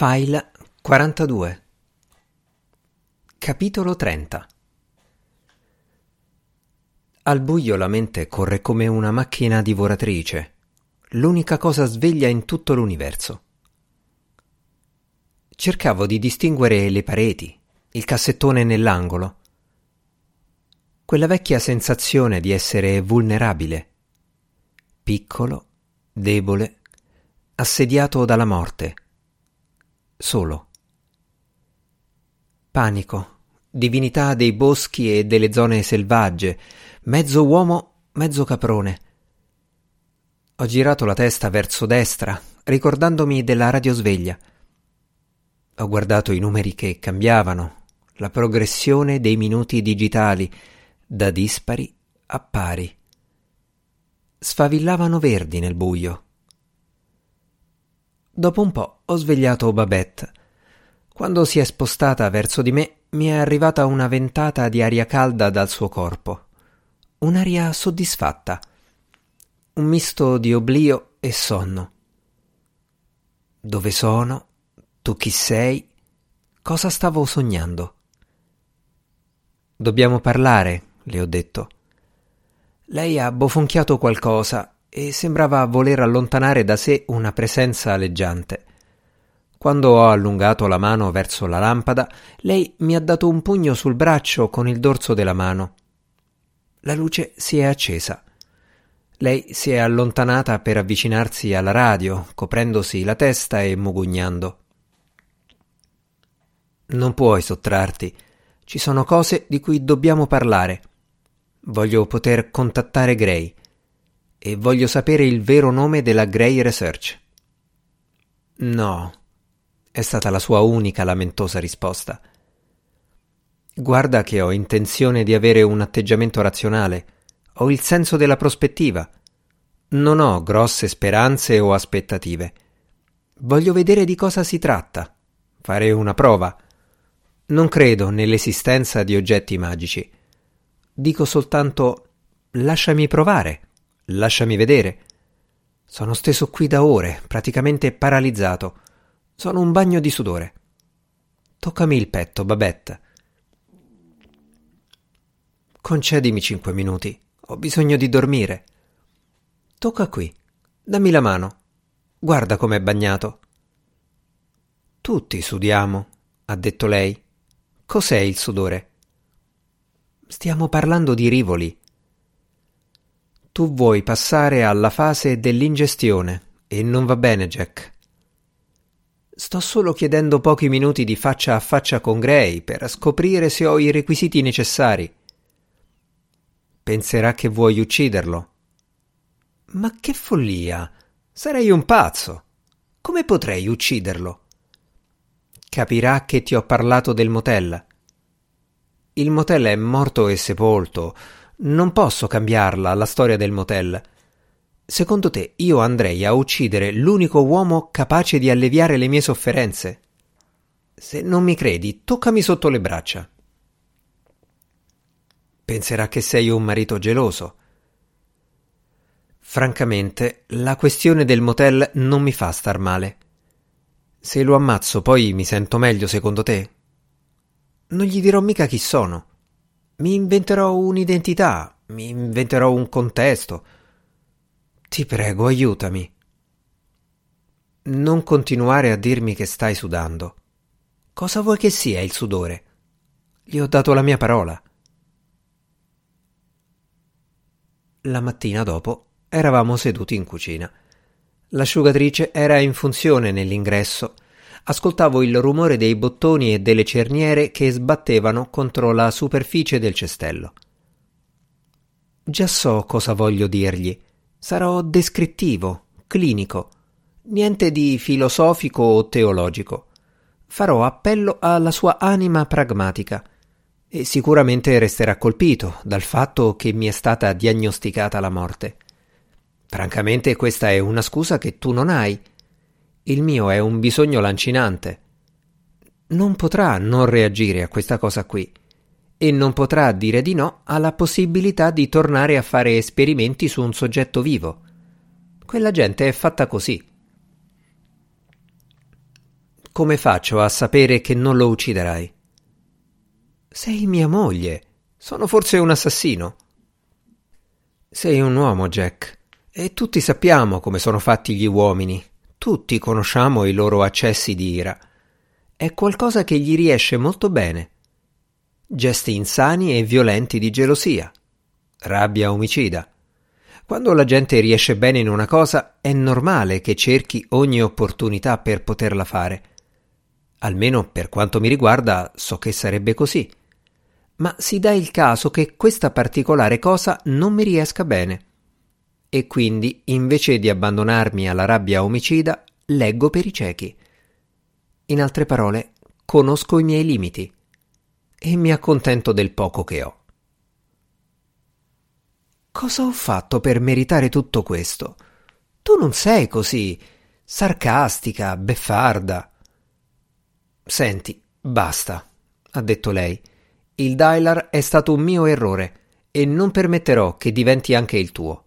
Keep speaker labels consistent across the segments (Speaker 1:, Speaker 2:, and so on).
Speaker 1: File 42 Capitolo 30 Al buio la mente corre come una macchina divoratrice, l'unica cosa sveglia in tutto l'universo. Cercavo di distinguere le pareti, il cassettone nell'angolo, quella vecchia sensazione di essere vulnerabile, piccolo, debole, assediato dalla morte solo. Panico, divinità dei boschi e delle zone selvagge, mezzo uomo, mezzo caprone. Ho girato la testa verso destra, ricordandomi della radiosveglia. Ho guardato i numeri che cambiavano, la progressione dei minuti digitali, da dispari a pari. Sfavillavano verdi nel buio. Dopo un po' ho svegliato Babette. Quando si è spostata verso di me, mi è arrivata una ventata di aria calda dal suo corpo. Un'aria soddisfatta. Un misto di oblio e sonno. Dove sono? Tu chi sei? Cosa stavo sognando? Dobbiamo parlare, le ho detto. Lei ha bofonchiato qualcosa e sembrava voler allontanare da sé una presenza aleggiante. Quando ho allungato la mano verso la lampada, lei mi ha dato un pugno sul braccio con il dorso della mano. La luce si è accesa. Lei si è allontanata per avvicinarsi alla radio, coprendosi la testa e mugugnando. Non puoi sottrarti. Ci sono cose di cui dobbiamo parlare. Voglio poter contattare Gray e voglio sapere il vero nome della Gray Research. No, è stata la sua unica lamentosa risposta. Guarda che ho intenzione di avere un atteggiamento razionale, ho il senso della prospettiva. Non ho grosse speranze o aspettative. Voglio vedere di cosa si tratta, fare una prova. Non credo nell'esistenza di oggetti magici. Dico soltanto lasciami provare. Lasciami vedere. Sono steso qui da ore, praticamente paralizzato. Sono un bagno di sudore. Toccami il petto, Babette. Concedimi cinque minuti. Ho bisogno di dormire. Tocca qui. Dammi la mano. Guarda com'è bagnato. Tutti sudiamo, ha detto lei. Cos'è il sudore? Stiamo parlando di rivoli. Tu vuoi passare alla fase dell'ingestione e non va bene, Jack. Sto solo chiedendo pochi minuti di faccia a faccia con Gray per scoprire se ho i requisiti necessari. Penserà che vuoi ucciderlo. Ma che follia! Sarei un pazzo. Come potrei ucciderlo? Capirà che ti ho parlato del motel. Il motel è morto e sepolto. Non posso cambiarla, la storia del motel. Secondo te io andrei a uccidere l'unico uomo capace di alleviare le mie sofferenze? Se non mi credi, toccami sotto le braccia. Penserà che sei un marito geloso. Francamente, la questione del motel non mi fa star male. Se lo ammazzo poi mi sento meglio secondo te? Non gli dirò mica chi sono. Mi inventerò un'identità, mi inventerò un contesto. Ti prego, aiutami. Non continuare a dirmi che stai sudando. Cosa vuoi che sia il sudore? Gli ho dato la mia parola. La mattina dopo eravamo seduti in cucina. L'asciugatrice era in funzione nell'ingresso ascoltavo il rumore dei bottoni e delle cerniere che sbattevano contro la superficie del cestello. Già so cosa voglio dirgli. Sarò descrittivo, clinico, niente di filosofico o teologico. Farò appello alla sua anima pragmatica e sicuramente resterà colpito dal fatto che mi è stata diagnosticata la morte. Francamente questa è una scusa che tu non hai il mio è un bisogno lancinante. Non potrà non reagire a questa cosa qui e non potrà dire di no alla possibilità di tornare a fare esperimenti su un soggetto vivo. Quella gente è fatta così. come faccio a sapere che non lo ucciderai? Sei mia moglie. Sono forse un assassino. Sei un uomo, Jack, e tutti sappiamo come sono fatti gli uomini. Tutti conosciamo i loro accessi di ira. È qualcosa che gli riesce molto bene. Gesti insani e violenti di gelosia. Rabbia omicida. Quando la gente riesce bene in una cosa, è normale che cerchi ogni opportunità per poterla fare. Almeno per quanto mi riguarda, so che sarebbe così. Ma si dà il caso che questa particolare cosa non mi riesca bene. E quindi, invece di abbandonarmi alla rabbia omicida, leggo per i ciechi. In altre parole, conosco i miei limiti e mi accontento del poco che ho. Cosa ho fatto per meritare tutto questo? Tu non sei così sarcastica, beffarda. Senti, basta, ha detto lei. Il dialer è stato un mio errore e non permetterò che diventi anche il tuo.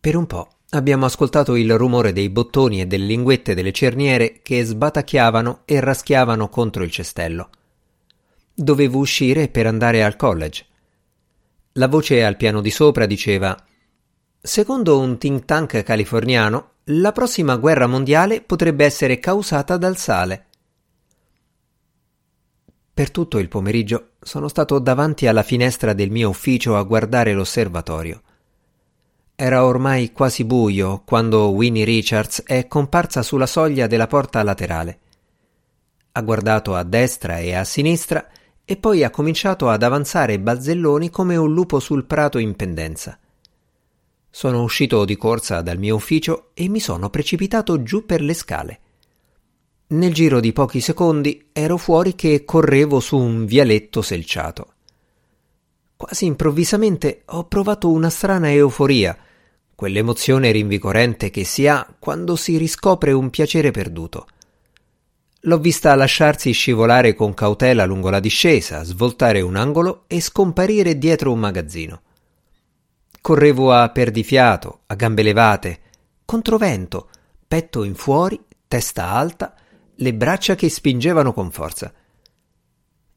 Speaker 1: Per un po' abbiamo ascoltato il rumore dei bottoni e delle linguette delle cerniere che sbatacchiavano e raschiavano contro il cestello. Dovevo uscire per andare al college. La voce al piano di sopra diceva Secondo un think tank californiano, la prossima guerra mondiale potrebbe essere causata dal sale. Per tutto il pomeriggio sono stato davanti alla finestra del mio ufficio a guardare l'osservatorio. Era ormai quasi buio quando Winnie Richards è comparsa sulla soglia della porta laterale. Ha guardato a destra e a sinistra e poi ha cominciato ad avanzare balzelloni come un lupo sul prato in pendenza. Sono uscito di corsa dal mio ufficio e mi sono precipitato giù per le scale. Nel giro di pochi secondi ero fuori che correvo su un vialetto selciato. Quasi improvvisamente ho provato una strana euforia quell'emozione rinvigorente che si ha quando si riscopre un piacere perduto. L'ho vista lasciarsi scivolare con cautela lungo la discesa, svoltare un angolo e scomparire dietro un magazzino. Correvo a perdifiato, a gambe levate, controvento, petto in fuori, testa alta, le braccia che spingevano con forza.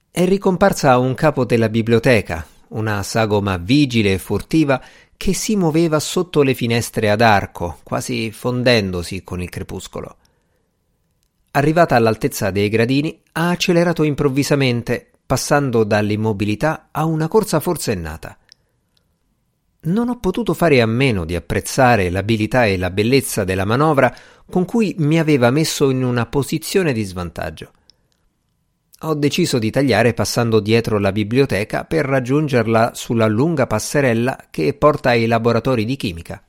Speaker 1: È ricomparsa un capo della biblioteca, una sagoma vigile e furtiva che si muoveva sotto le finestre ad arco, quasi fondendosi con il crepuscolo. Arrivata all'altezza dei gradini, ha accelerato improvvisamente, passando dall'immobilità a una corsa forsennata. Non ho potuto fare a meno di apprezzare l'abilità e la bellezza della manovra con cui mi aveva messo in una posizione di svantaggio ho deciso di tagliare passando dietro la biblioteca per raggiungerla sulla lunga passerella che porta ai laboratori di chimica.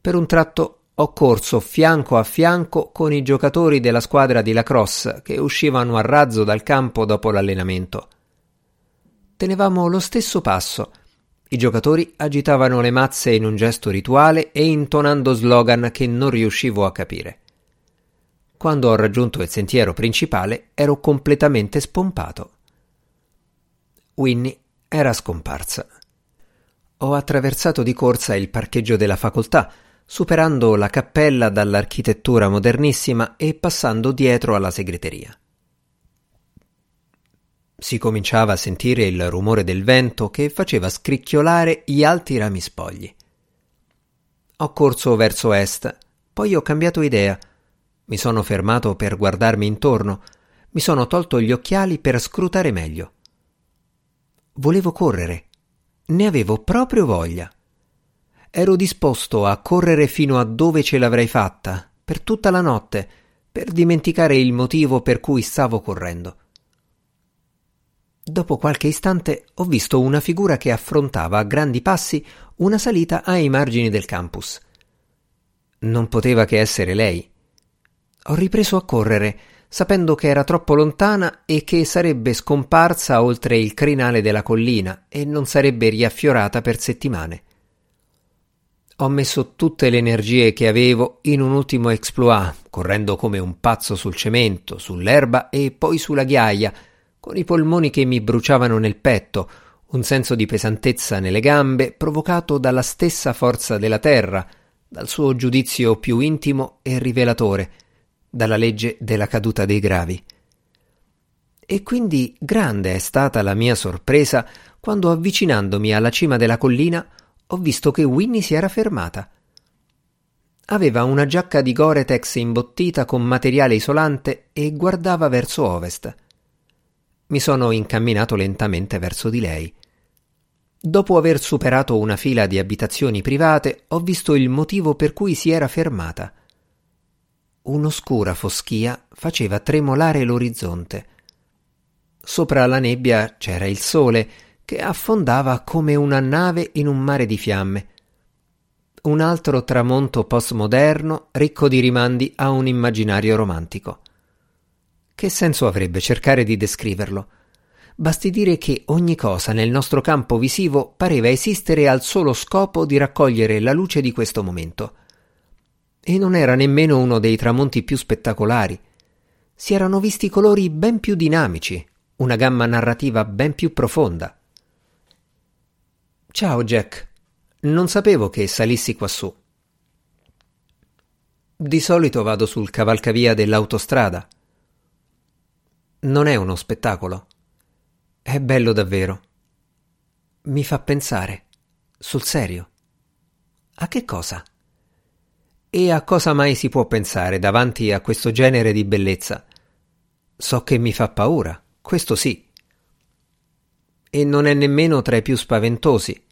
Speaker 1: Per un tratto ho corso fianco a fianco con i giocatori della squadra di lacrosse che uscivano a razzo dal campo dopo l'allenamento. Tenevamo lo stesso passo. I giocatori agitavano le mazze in un gesto rituale e intonando slogan che non riuscivo a capire. Quando ho raggiunto il sentiero principale ero completamente spompato. Winnie era scomparsa. Ho attraversato di corsa il parcheggio della facoltà, superando la cappella dall'architettura modernissima e passando dietro alla segreteria. Si cominciava a sentire il rumore del vento che faceva scricchiolare gli alti rami spogli. Ho corso verso est, poi ho cambiato idea mi sono fermato per guardarmi intorno, mi sono tolto gli occhiali per scrutare meglio. Volevo correre, ne avevo proprio voglia. Ero disposto a correre fino a dove ce l'avrei fatta, per tutta la notte, per dimenticare il motivo per cui stavo correndo. Dopo qualche istante ho visto una figura che affrontava a grandi passi una salita ai margini del campus. Non poteva che essere lei. Ho ripreso a correre, sapendo che era troppo lontana e che sarebbe scomparsa oltre il crinale della collina e non sarebbe riaffiorata per settimane. Ho messo tutte le energie che avevo in un ultimo exploit, correndo come un pazzo sul cemento, sull'erba e poi sulla ghiaia, con i polmoni che mi bruciavano nel petto, un senso di pesantezza nelle gambe provocato dalla stessa forza della terra, dal suo giudizio più intimo e rivelatore, dalla legge della caduta dei gravi. E quindi grande è stata la mia sorpresa quando avvicinandomi alla cima della collina ho visto che Winnie si era fermata. Aveva una giacca di Gore-Tex imbottita con materiale isolante e guardava verso ovest. Mi sono incamminato lentamente verso di lei. Dopo aver superato una fila di abitazioni private, ho visto il motivo per cui si era fermata. Un'oscura foschia faceva tremolare l'orizzonte. Sopra la nebbia c'era il sole che affondava come una nave in un mare di fiamme. Un altro tramonto postmoderno ricco di rimandi a un immaginario romantico. Che senso avrebbe cercare di descriverlo? Basti dire che ogni cosa nel nostro campo visivo pareva esistere al solo scopo di raccogliere la luce di questo momento. E non era nemmeno uno dei tramonti più spettacolari. Si erano visti colori ben più dinamici, una gamma narrativa ben più profonda. Ciao Jack, non sapevo che salissi quassù. Di solito vado sul cavalcavia dell'autostrada. Non è uno spettacolo. È bello davvero. Mi fa pensare. Sul serio. A che cosa? E a cosa mai si può pensare davanti a questo genere di bellezza? So che mi fa paura, questo sì. E non è nemmeno tra i più spaventosi.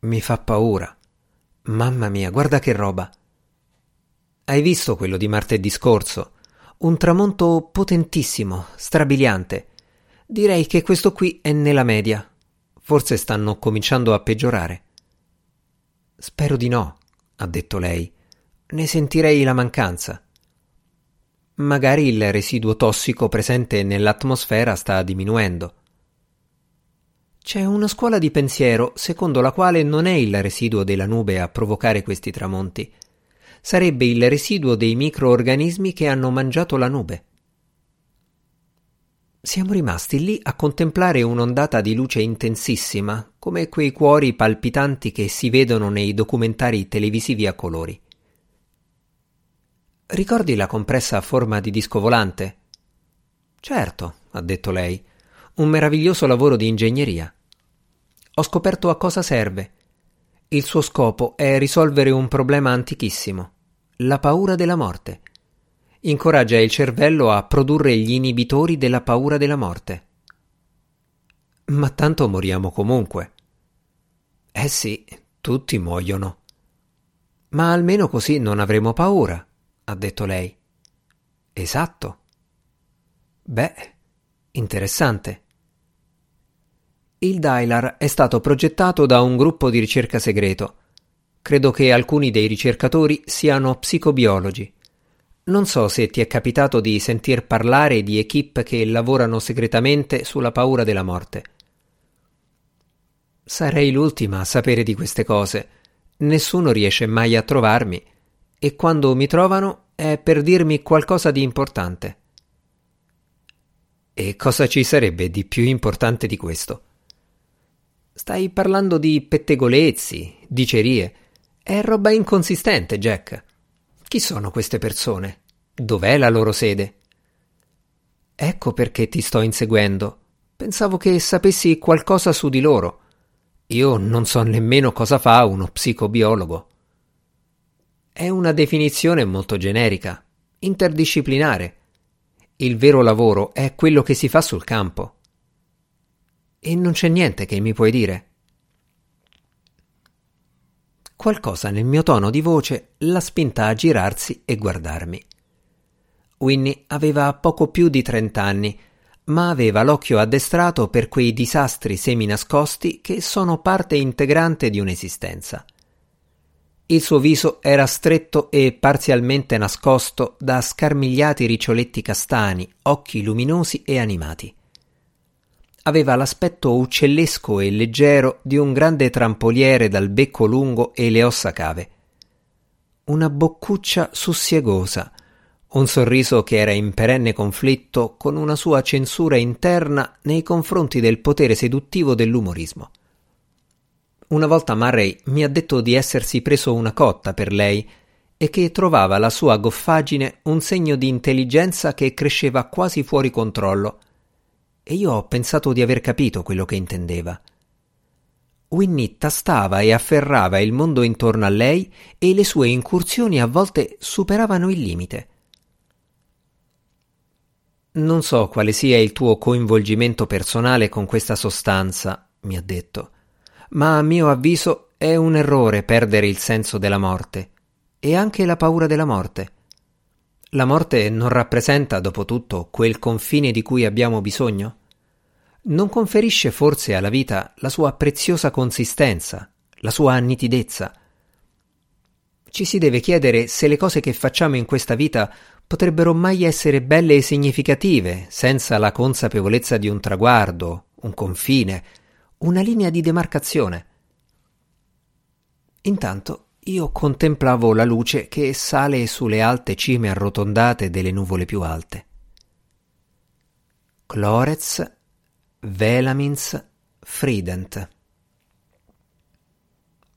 Speaker 1: Mi fa paura. Mamma mia, guarda che roba. Hai visto quello di martedì scorso? Un tramonto potentissimo, strabiliante. Direi che questo qui è nella media. Forse stanno cominciando a peggiorare. Spero di no, ha detto lei. Ne sentirei la mancanza. Magari il residuo tossico presente nell'atmosfera sta diminuendo. C'è una scuola di pensiero secondo la quale non è il residuo della nube a provocare questi tramonti, sarebbe il residuo dei microorganismi che hanno mangiato la nube. Siamo rimasti lì a contemplare un'ondata di luce intensissima, come quei cuori palpitanti che si vedono nei documentari televisivi a colori. Ricordi la compressa a forma di disco volante? Certo, ha detto lei, un meraviglioso lavoro di ingegneria. Ho scoperto a cosa serve. Il suo scopo è risolvere un problema antichissimo la paura della morte. Incoraggia il cervello a produrre gli inibitori della paura della morte. Ma tanto moriamo comunque. Eh sì, tutti muoiono. Ma almeno così non avremo paura, ha detto lei. Esatto. Beh, interessante. Il Dylar è stato progettato da un gruppo di ricerca segreto Credo che alcuni dei ricercatori siano psicobiologi. Non so se ti è capitato di sentir parlare di equip che lavorano segretamente sulla paura della morte. Sarei l'ultima a sapere di queste cose. Nessuno riesce mai a trovarmi e quando mi trovano è per dirmi qualcosa di importante. E cosa ci sarebbe di più importante di questo? Stai parlando di pettegolezzi, dicerie è roba inconsistente, Jack. Chi sono queste persone? Dov'è la loro sede? Ecco perché ti sto inseguendo. Pensavo che sapessi qualcosa su di loro. Io non so nemmeno cosa fa uno psicobiologo. È una definizione molto generica, interdisciplinare. Il vero lavoro è quello che si fa sul campo. E non c'è niente che mi puoi dire. Qualcosa nel mio tono di voce l'ha spinta a girarsi e guardarmi. Winnie aveva poco più di trent'anni, ma aveva l'occhio addestrato per quei disastri seminascosti che sono parte integrante di un'esistenza. Il suo viso era stretto e parzialmente nascosto da scarmigliati riccioletti castani, occhi luminosi e animati aveva l'aspetto uccellesco e leggero di un grande trampoliere dal becco lungo e le ossa cave. Una boccuccia sussiegosa, un sorriso che era in perenne conflitto con una sua censura interna nei confronti del potere seduttivo dell'umorismo. Una volta Murray mi ha detto di essersi preso una cotta per lei e che trovava la sua goffaggine un segno di intelligenza che cresceva quasi fuori controllo. E io ho pensato di aver capito quello che intendeva. Winnie tastava e afferrava il mondo intorno a lei e le sue incursioni a volte superavano il limite. Non so quale sia il tuo coinvolgimento personale con questa sostanza, mi ha detto, ma a mio avviso è un errore perdere il senso della morte e anche la paura della morte. La morte non rappresenta, dopo tutto, quel confine di cui abbiamo bisogno? Non conferisce forse alla vita la sua preziosa consistenza, la sua nitidezza? Ci si deve chiedere se le cose che facciamo in questa vita potrebbero mai essere belle e significative senza la consapevolezza di un traguardo, un confine, una linea di demarcazione. Intanto io contemplavo la luce che sale sulle alte cime arrotondate delle nuvole più alte. Clorez, Velamins, Frident.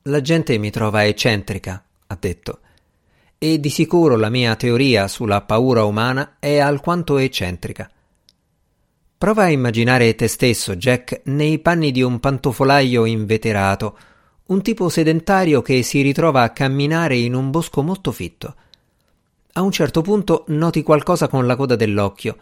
Speaker 1: La gente mi trova eccentrica, ha detto, e di sicuro la mia teoria sulla paura umana è alquanto eccentrica. Prova a immaginare te stesso, Jack, nei panni di un pantofolaio inveterato, un tipo sedentario che si ritrova a camminare in un bosco molto fitto. A un certo punto noti qualcosa con la coda dell'occhio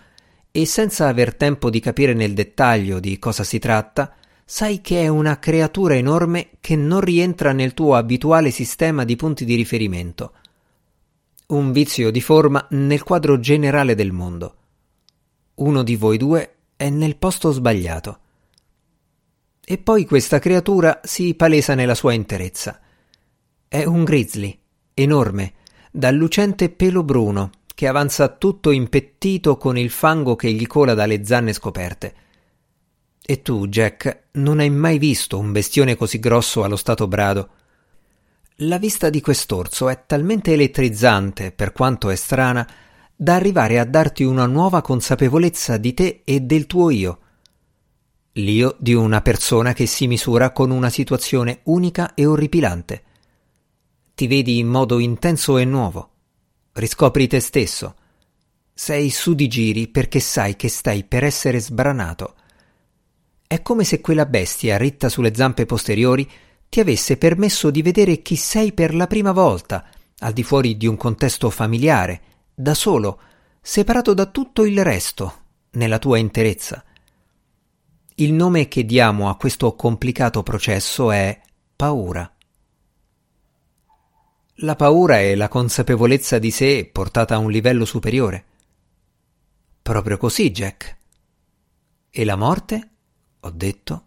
Speaker 1: e senza aver tempo di capire nel dettaglio di cosa si tratta, sai che è una creatura enorme che non rientra nel tuo abituale sistema di punti di riferimento. Un vizio di forma nel quadro generale del mondo. Uno di voi due è nel posto sbagliato. E poi questa creatura si palesa nella sua interezza. È un grizzly, enorme, dal lucente pelo bruno, che avanza tutto impettito con il fango che gli cola dalle zanne scoperte. E tu, Jack, non hai mai visto un bestione così grosso allo stato brado. La vista di quest'orso è talmente elettrizzante, per quanto è strana, da arrivare a darti una nuova consapevolezza di te e del tuo io l'io di una persona che si misura con una situazione unica e orripilante. Ti vedi in modo intenso e nuovo. Riscopri te stesso. Sei su di giri perché sai che stai per essere sbranato. È come se quella bestia ritta sulle zampe posteriori ti avesse permesso di vedere chi sei per la prima volta, al di fuori di un contesto familiare, da solo, separato da tutto il resto, nella tua interezza. Il nome che diamo a questo complicato processo è paura. La paura è la consapevolezza di sé portata a un livello superiore. Proprio così, Jack. E la morte? Ho detto.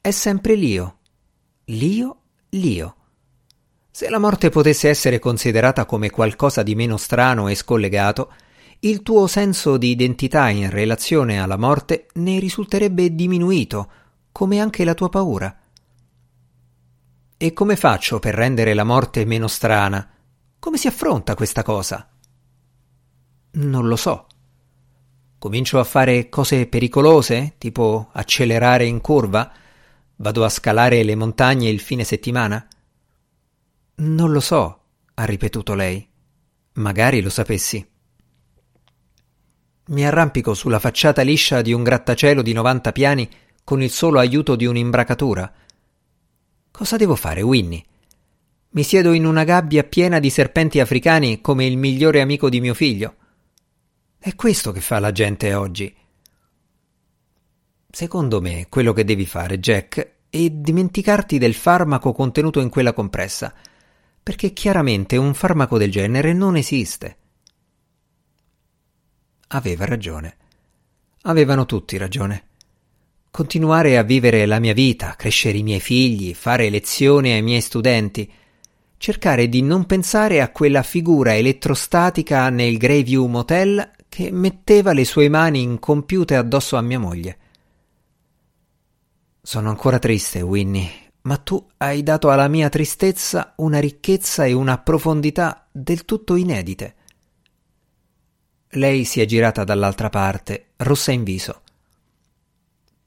Speaker 1: È sempre l'io. L'io, l'io. Se la morte potesse essere considerata come qualcosa di meno strano e scollegato, il tuo senso di identità in relazione alla morte ne risulterebbe diminuito, come anche la tua paura. E come faccio per rendere la morte meno strana? Come si affronta questa cosa? Non lo so. Comincio a fare cose pericolose, tipo accelerare in curva? Vado a scalare le montagne il fine settimana? Non lo so, ha ripetuto lei. Magari lo sapessi. Mi arrampico sulla facciata liscia di un grattacielo di 90 piani con il solo aiuto di un'imbracatura. Cosa devo fare, Winnie? Mi siedo in una gabbia piena di serpenti africani come il migliore amico di mio figlio. È questo che fa la gente oggi. Secondo me, quello che devi fare, Jack, è dimenticarti del farmaco contenuto in quella compressa, perché chiaramente un farmaco del genere non esiste. Aveva ragione. Avevano tutti ragione. Continuare a vivere la mia vita, crescere i miei figli, fare lezioni ai miei studenti, cercare di non pensare a quella figura elettrostatica nel Greyview Motel che metteva le sue mani incompiute addosso a mia moglie. Sono ancora triste, Winnie, ma tu hai dato alla mia tristezza una ricchezza e una profondità del tutto inedite. Lei si è girata dall'altra parte, rossa in viso.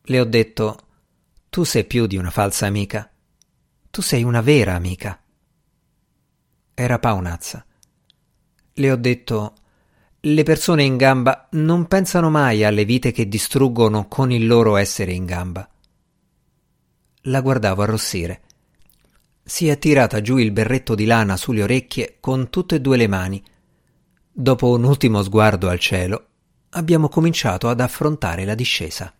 Speaker 1: Le ho detto: Tu sei più di una falsa amica. Tu sei una vera amica. Era paonazza. Le ho detto le persone in gamba non pensano mai alle vite che distruggono con il loro essere in gamba. La guardavo arrossire. Si è tirata giù il berretto di lana sulle orecchie con tutte e due le mani. Dopo un ultimo sguardo al cielo, abbiamo cominciato ad affrontare la discesa.